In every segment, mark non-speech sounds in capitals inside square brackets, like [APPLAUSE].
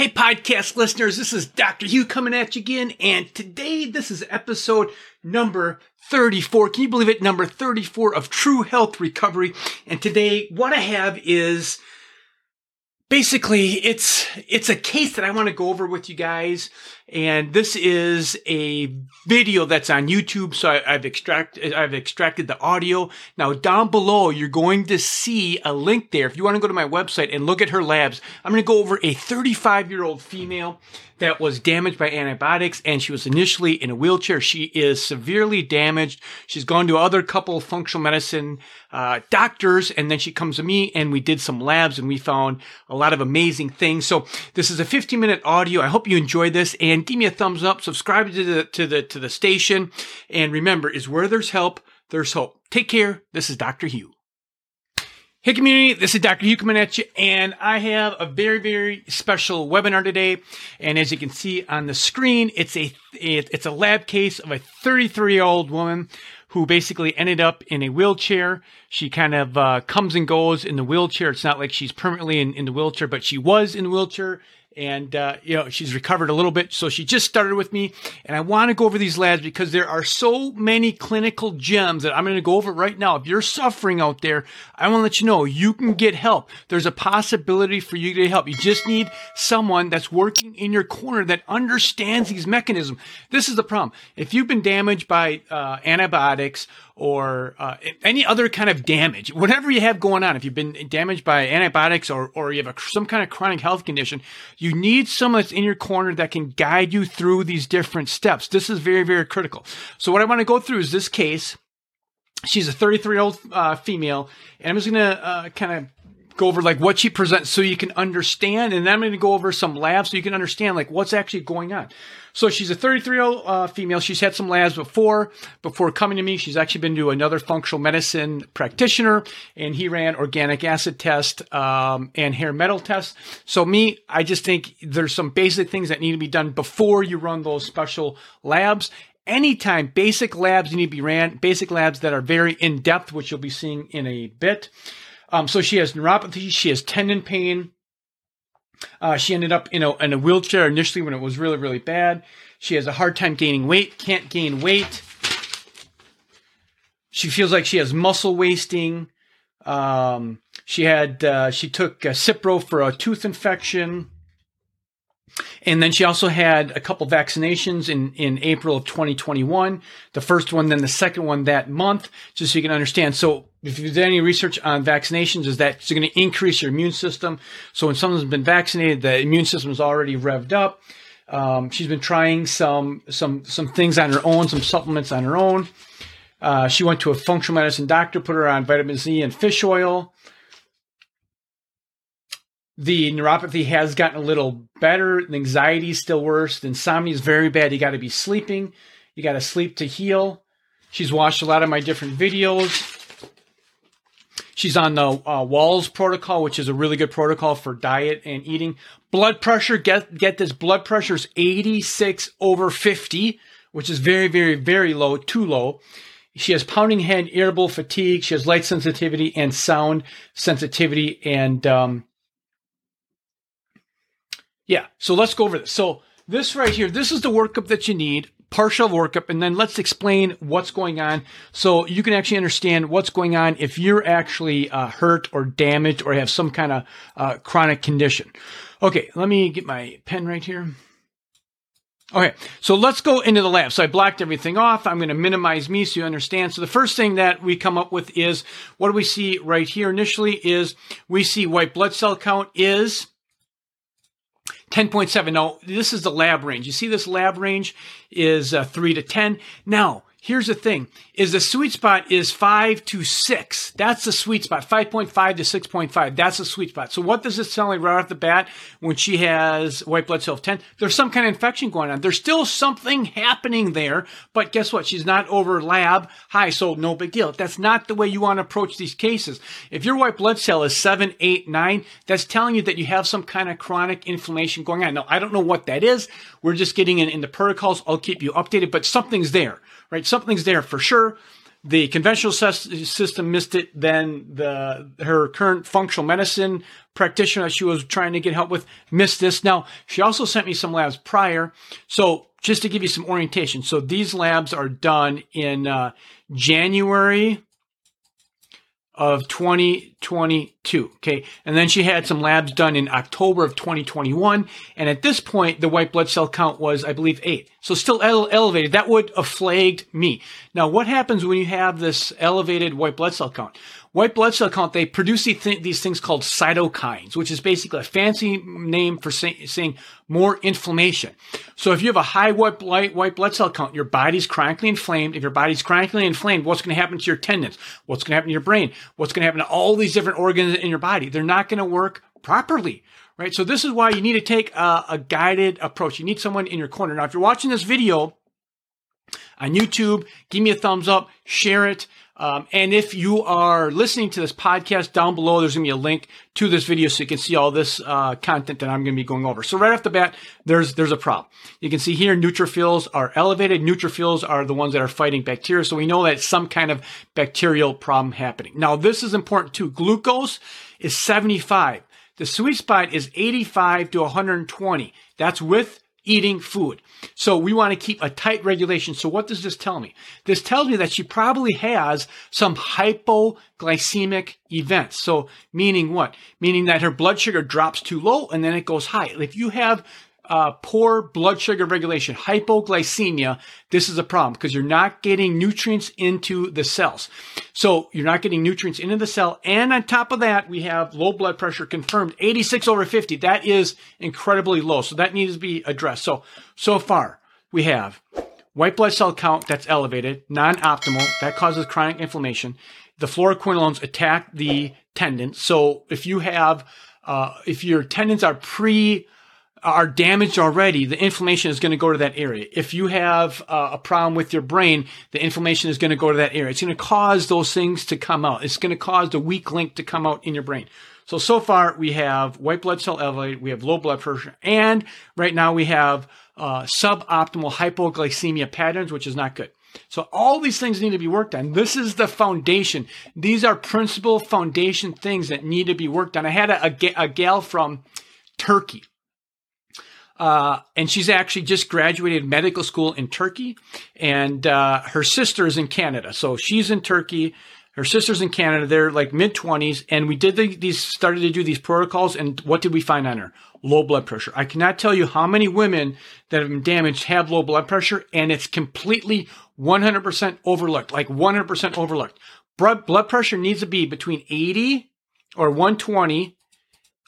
Hey, podcast listeners, this is Dr. Hugh coming at you again, and today this is episode number 34. Can you believe it? Number 34 of True Health Recovery. And today, what I have is basically it's it's a case that I want to go over with you guys and this is a video that's on YouTube so I, have extracted I've extracted the audio now down below you're going to see a link there if you want to go to my website and look at her labs I'm going to go over a 35 year old female that was damaged by antibiotics and she was initially in a wheelchair. She is severely damaged. She's gone to other couple functional medicine uh, doctors and then she comes to me and we did some labs and we found a lot of amazing things. So this is a 15 minute audio. I hope you enjoyed this and give me a thumbs up, subscribe to the, to the, to the station. And remember, is where there's help, there's hope. Take care. This is Dr. Hugh. Hey community, this is Dr. Hugh coming at you, and I have a very, very special webinar today. And as you can see on the screen, it's a it's a lab case of a 33 year old woman who basically ended up in a wheelchair. She kind of uh, comes and goes in the wheelchair. It's not like she's permanently in, in the wheelchair, but she was in the wheelchair and uh, you know she's recovered a little bit. So she just started with me. And i want to go over these labs because there are so many clinical gems that i'm going to go over right now. If you're suffering out there i want to let you know you can get help. There's a possibility for you to help. You just need someone that's working in your corner that understands these mechanisms. This is the problem. If you've been damaged by uh, antibiotics or uh, any other kind of damage, whatever you have going on, if you've been damaged by antibiotics or, or you have a, some kind of chronic health condition, you need someone that's in your corner that can guide you through these different steps. This is very, very critical. So what I want to go through is this case. She's a 33 year old uh, female, and I'm just going to uh, kind of go over like what she presents so you can understand. And then I'm going to go over some labs so you can understand like what's actually going on. So she's a 33 year old uh, female. She's had some labs before. Before coming to me, she's actually been to another functional medicine practitioner, and he ran organic acid test um, and hair metal test. So me, I just think there's some basic things that need to be done before you run those special labs anytime basic labs need to be ran, basic labs that are very in depth, which you'll be seeing in a bit. Um, so she has neuropathy, she has tendon pain. Uh, she ended up in a, in a wheelchair initially when it was really, really bad. She has a hard time gaining weight, can't gain weight. She feels like she has muscle wasting. Um, she had, uh, she took Cipro for a tooth infection. And then she also had a couple vaccinations in, in April of 2021. The first one, then the second one that month, just so you can understand. So if you've done any research on vaccinations, is that it's going to increase your immune system. So when someone's been vaccinated, the immune system is already revved up. Um, she's been trying some some some things on her own, some supplements on her own. Uh, she went to a functional medicine doctor, put her on vitamin D and fish oil the neuropathy has gotten a little better. The anxiety is still worse. The insomnia is very bad. You got to be sleeping. You got to sleep to heal. She's watched a lot of my different videos. She's on the uh, Wahls protocol, which is a really good protocol for diet and eating. Blood pressure, get get this. Blood pressure is 86 over 50, which is very, very, very low, too low. She has pounding head, irritable fatigue. She has light sensitivity and sound sensitivity, and um, yeah. So let's go over this. So this right here, this is the workup that you need, partial workup, and then let's explain what's going on so you can actually understand what's going on if you're actually uh, hurt or damaged or have some kind of uh, chronic condition. Okay, let me get my pen right here. Okay, so let's go into the lab. So I blocked everything off. I'm going to minimize me so you understand. So the first thing that we come up with is what do we see right here initially is we see white blood cell count is 10.7. Now, this is the lab range. You see this lab range is uh, 3 to 10. Now, here's the thing is the sweet spot is 5 to 6 that's the sweet spot 5.5 to 6.5 that's the sweet spot. So what does this tell me right off the bat when she has white blood cell of 10 there's some kind of infection going on. There's still something happening there but guess what? She's not over lab high so no big deal. That's not the way you want to approach these cases. If your white blood cell is 7 8 9 that's telling you that you have some kind of chronic inflammation going on. Now i don't know what that is. We're just getting in, in the protocols. I'll keep you updated but something's there right? Something's there for sure. the conventional system missed it. Then the her current functional medicine practitioner that she was trying to get help with missed this. Now she also sent me some labs prior. So just to give you some orientation, so these labs are done in uh, January of 2022. Okay. And then she had some labs done in October of 2021. And at this point, the white blood cell count was, I believe, eight. So still ele- elevated. That would have flagged me. Now, what happens when you have this elevated white blood cell count? White blood cell count, they produce these things called cytokines, which is basically a fancy name for say, saying more inflammation. So if you have a high white, white blood cell count, your body's chronically inflamed. If your body's chronically inflamed, what's going to happen to your tendons? What's going to happen to your brain? What's going to happen to all these different organs in your body? They're not going to work properly. Right. So this is why you need to take a, a guided approach. You need someone in your corner. Now, if you're watching this video on YouTube, give me a thumbs up, share it. Um, and if you are listening to this podcast down below, there's going to be a link to this video so you can see all this uh, content that I'm going to be going over. So right off the bat, there's there's a problem. You can see here neutrophils are elevated. Neutrophils are the ones that are fighting bacteria. So we know that some kind of bacterial problem happening. Now this is important too. Glucose is 75. The sweet spot is 85 to 120. That's with eating food. So we want to keep a tight regulation. So what does this tell me? This tells me that she probably has some hypoglycemic events. So meaning what? Meaning that her blood sugar drops too low and then it goes high. If you have uh, poor blood sugar regulation, hypoglycemia, this is a problem because you're not getting nutrients into the cells. So you're not getting nutrients into the cell. And on top of that, we have low blood pressure confirmed 86 over 50. That is incredibly low. So that needs to be addressed. So, so far we have white blood cell count that's elevated, non-optimal. That causes chronic inflammation. The fluoroquinolones attack the tendons. So if you have, uh, if your tendons are pre are damaged already, the inflammation is going to go to that area. If you have uh, a problem with your brain, the inflammation is going to go to that area. It's going to cause those things to come out. It's going to cause the weak link to come out in your brain. So, so far we have white blood cell elevated, we have low blood pressure, and right now we have uh, suboptimal hypoglycemia patterns, which is not good. So all these things need to be worked on. This is the foundation. These are principal foundation things that need to be worked on. I had a, a, a gal from Turkey uh, and she's actually just graduated medical school in Turkey, and uh, her sister is in Canada. So she's in Turkey. Her sister's in Canada. They're like mid twenties, and we did the, these started to do these protocols. And what did we find on her? Low blood pressure. I cannot tell you how many women that have been damaged have low blood pressure, and it's completely 100% overlooked. Like 100% overlooked. Blood blood pressure needs to be between 80 or 120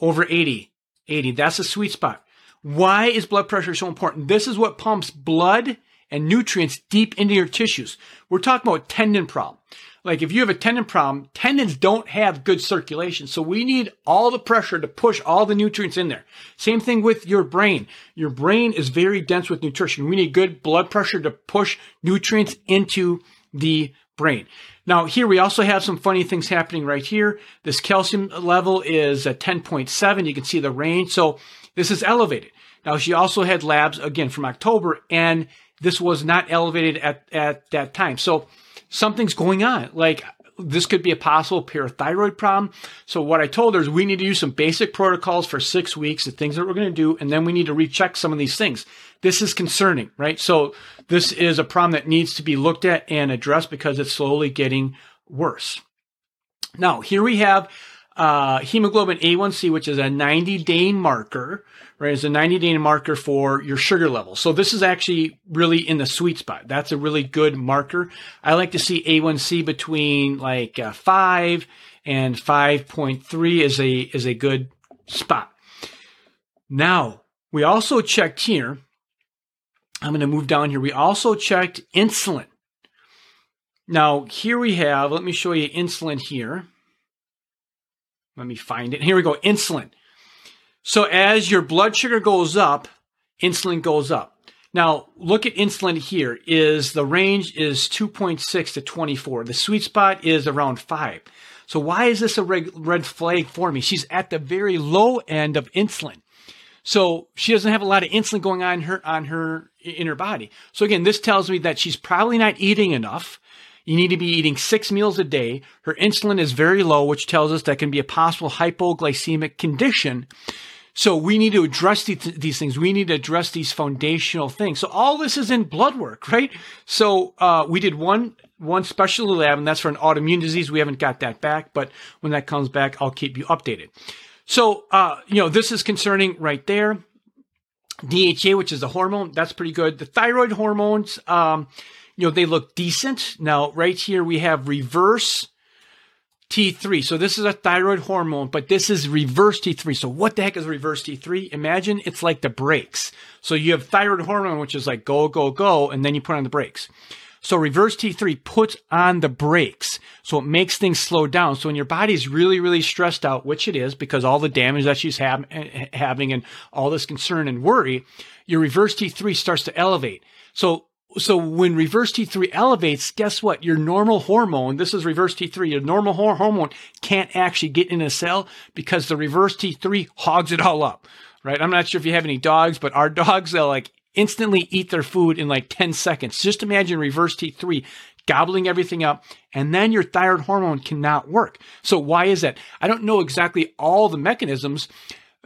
over 80. 80. That's a sweet spot. Why is blood pressure so important? This is what pumps blood and nutrients deep into your tissues. We're talking about tendon problem. Like if you have a tendon problem, tendons don't have good circulation. So we need all the pressure to push all the nutrients in there. Same thing with your brain. Your brain is very dense with nutrition. We need good blood pressure to push nutrients into the brain. Now here we also have some funny things happening right here. This calcium level is at 10.7. You can see the range. So this is elevated. Now, she also had labs again from October, and this was not elevated at, at that time. So something's going on. Like this could be a possible parathyroid problem. So what I told her is we need to use some basic protocols for six weeks, the things that we're going to do, and then we need to recheck some of these things. This is concerning, right? So this is a problem that needs to be looked at and addressed because it's slowly getting worse. Now, here we have uh, hemoglobin A1C, which is a 90 day marker, right? It's a 90 day marker for your sugar level. So this is actually really in the sweet spot. That's a really good marker. I like to see A1C between like uh, five and 5.3 is a, is a good spot. Now we also checked here. I'm going to move down here. We also checked insulin. Now here we have, let me show you insulin here. Let me find it. Here we go. Insulin. So as your blood sugar goes up, insulin goes up. Now, look at insulin here is the range is 2.6 to 24. The sweet spot is around 5. So why is this a red flag for me? She's at the very low end of insulin. So she doesn't have a lot of insulin going on her on her in her body. So again, this tells me that she's probably not eating enough You need to be eating six meals a day. Her insulin is very low, which tells us that can be a possible hypoglycemic condition. So we need to address these, things. We need to address these foundational things. So all this is in blood work, right? So uh, we did one one specialty lab, and that's for an autoimmune disease. We haven't got that back, but when that comes back, I'll keep you updated. So uh, you know this is concerning right there. DHEA, which is a hormone, that's pretty good. The thyroid hormones, um, you know, they look decent. Now, right here we have reverse T3. So this is a thyroid hormone, but this is reverse T3. So what the heck is reverse T3? Imagine it's like the brakes. So you have thyroid hormone, which is like go, go, go, and then you put on the brakes. So reverse T3 puts on the brakes. So it makes things slow down. So when your body's really, really stressed out, which it is because all the damage that she's having and all this concern and worry, your reverse T3 starts to elevate. So so when reverse T3 elevates, guess what? Your normal hormone, this is reverse T3, your normal hormone can't actually get in a cell because the reverse T3 hogs it all up, right? I'm not sure if you have any dogs, but our [LAUGHS] dogs, they'll like instantly eat their food in like 10 seconds. Just imagine reverse T3 gobbling everything up, and then your thyroid hormone cannot work. So why is that? I don't know exactly all the mechanisms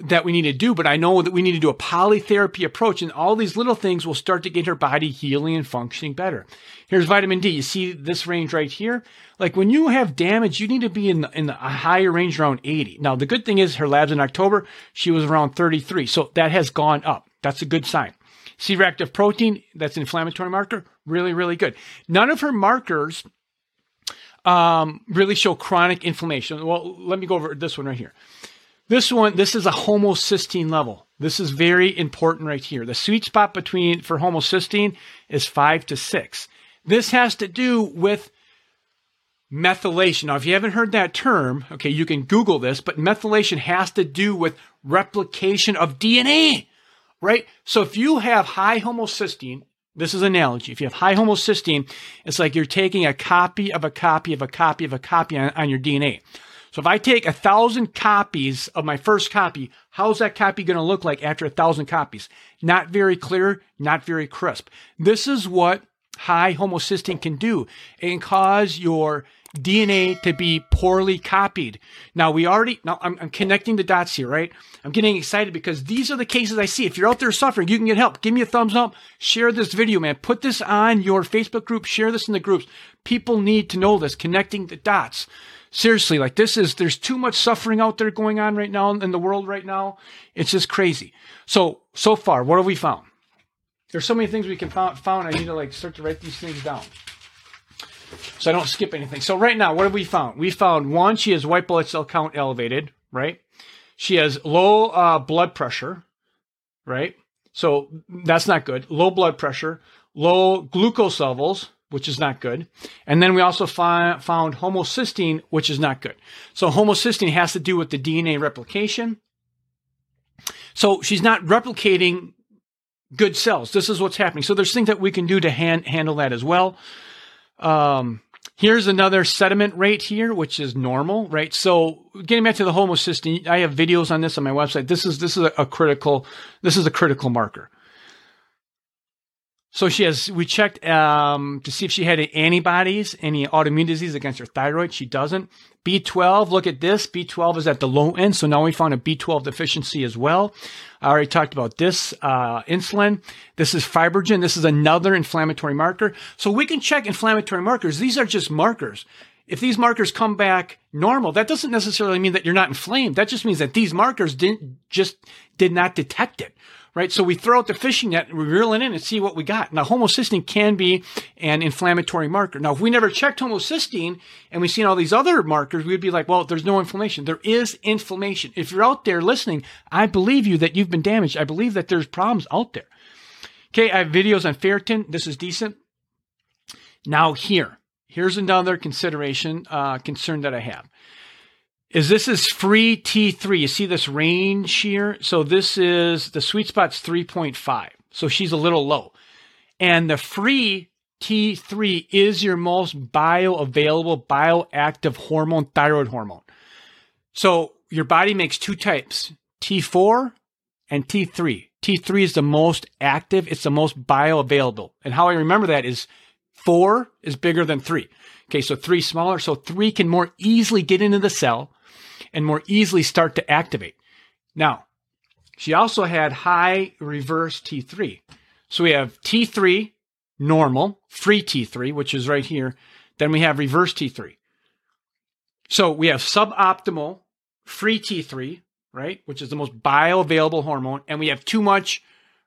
that we need to do, but I know that we need to do a polytherapy approach, and all these little things will start to get her body healing and functioning better. Here's vitamin D. You see this range right here? Like when you have damage, you need to be in the, in the higher range around 80. Now, the good thing is her labs in October, she was around 33. So that has gone up. That's a good sign. C-reactive protein, that's an inflammatory marker, really, really good. None of her markers um, really show chronic inflammation. Well, let me go over this one right here. This one, this is a homocysteine level. This is very important right here. The sweet spot between for homocysteine is five to six. This has to do with methylation. Now, if you haven't heard that term, okay, you can Google this, but methylation has to do with replication of DNA right? So if you have high homocysteine, this is analogy. If you have high homocysteine, it's like you're taking a copy of a copy of a copy of a copy on, on your DNA. So if I take a thousand copies of my first copy, how's that copy going to look like after a thousand copies? Not very clear, not very crisp. This is what high homocysteine can do. and cause your DNA to be poorly copied. Now we already, now I'm, I'm, connecting the dots here, right? I'm getting excited because these are the cases I see. If you're out there suffering, you can get help. Give me a thumbs up. Share this video, man. Put this on your Facebook group. Share this in the groups. People need to know this, connecting the dots. Seriously, like this is, there's too much suffering out there going on right now in the world right now. It's just crazy. So, so far, what have we found? There's so many things we can found. found. I need to like start to write these things down so I don't skip anything. So right now, what have we found? We found one, she has white blood cell count elevated, right? She has low uh, blood pressure, right? So that's not good. Low blood pressure, low glucose levels, which is not good. And then we also fi- found homocysteine, which is not good. So homocysteine has to do with the DNA replication. So she's not replicating good cells. This is what's happening. So there's things that we can do to hand, handle that as well. Um, here's another sediment rate here, which is normal, right? So getting back to the homocysteine, I have videos on this on my website. This is this is a, a critical this is a critical marker. So she has. We checked um, to see if she had any antibodies, any autoimmune disease against her thyroid. She doesn't. B12. Look at this. B12 is at the low end. So now we found a B12 deficiency as well. I already talked about this uh, insulin. This is fibrogen. This is another inflammatory marker. So we can check inflammatory markers. These are just markers. If these markers come back normal, that doesn't necessarily mean that you're not inflamed. That just means that these markers didn't just did not detect it right? So we throw out the fishing net and we reel it in and see what we got. Now, homocysteine can be an inflammatory marker. Now, if we never checked homocysteine and we've seen all these other markers, we'd be like, well, there's no inflammation. There is inflammation. If you're out there listening, I believe you that you've been damaged. I believe that there's problems out there. Okay, I have videos on ferritin. This is decent. Now here, here's another consideration, uh, concern that I have is this is free T3. You see this range here? So this is the sweet spot's 3.5. So she's a little low. And the free T3 is your most bioavailable, bioactive hormone, thyroid hormone. So your body makes two types, T4 and T3. T3 is the most active, it's the most bioavailable. And how I remember that is Four is bigger than three. Okay, so three smaller. So three can more easily get into the cell and more easily start to activate. Now, she also had high reverse T3. So we have T3 normal, free T3, which is right here. Then we have reverse T3. So we have suboptimal free T3, right, which is the most bioavailable hormone, and we have too much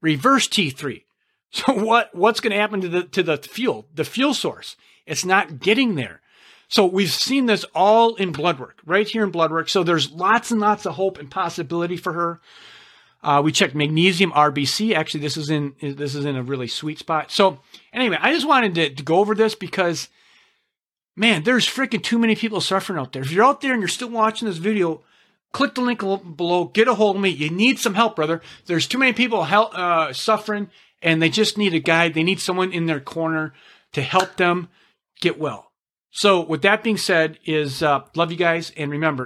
reverse T3. [LAUGHS] So what what's going to happen to the to the fuel, the fuel source? It's not getting there. So we've seen this all in blood work, right here in blood work. So there's lots and lots of hope and possibility for her. Uh, we checked magnesium RBC. Actually, this is in this is in a really sweet spot. So anyway, I just wanted to, to go over this because, man, there's freaking too many people suffering out there. If you're out there and you're still watching this video, click the link below. Get a hold of me. You need some help, brother. There's too many people help, uh, suffering, and they just need a guide. They need someone in their corner to help them get well. So with that being said, is uh, love you guys, and remember,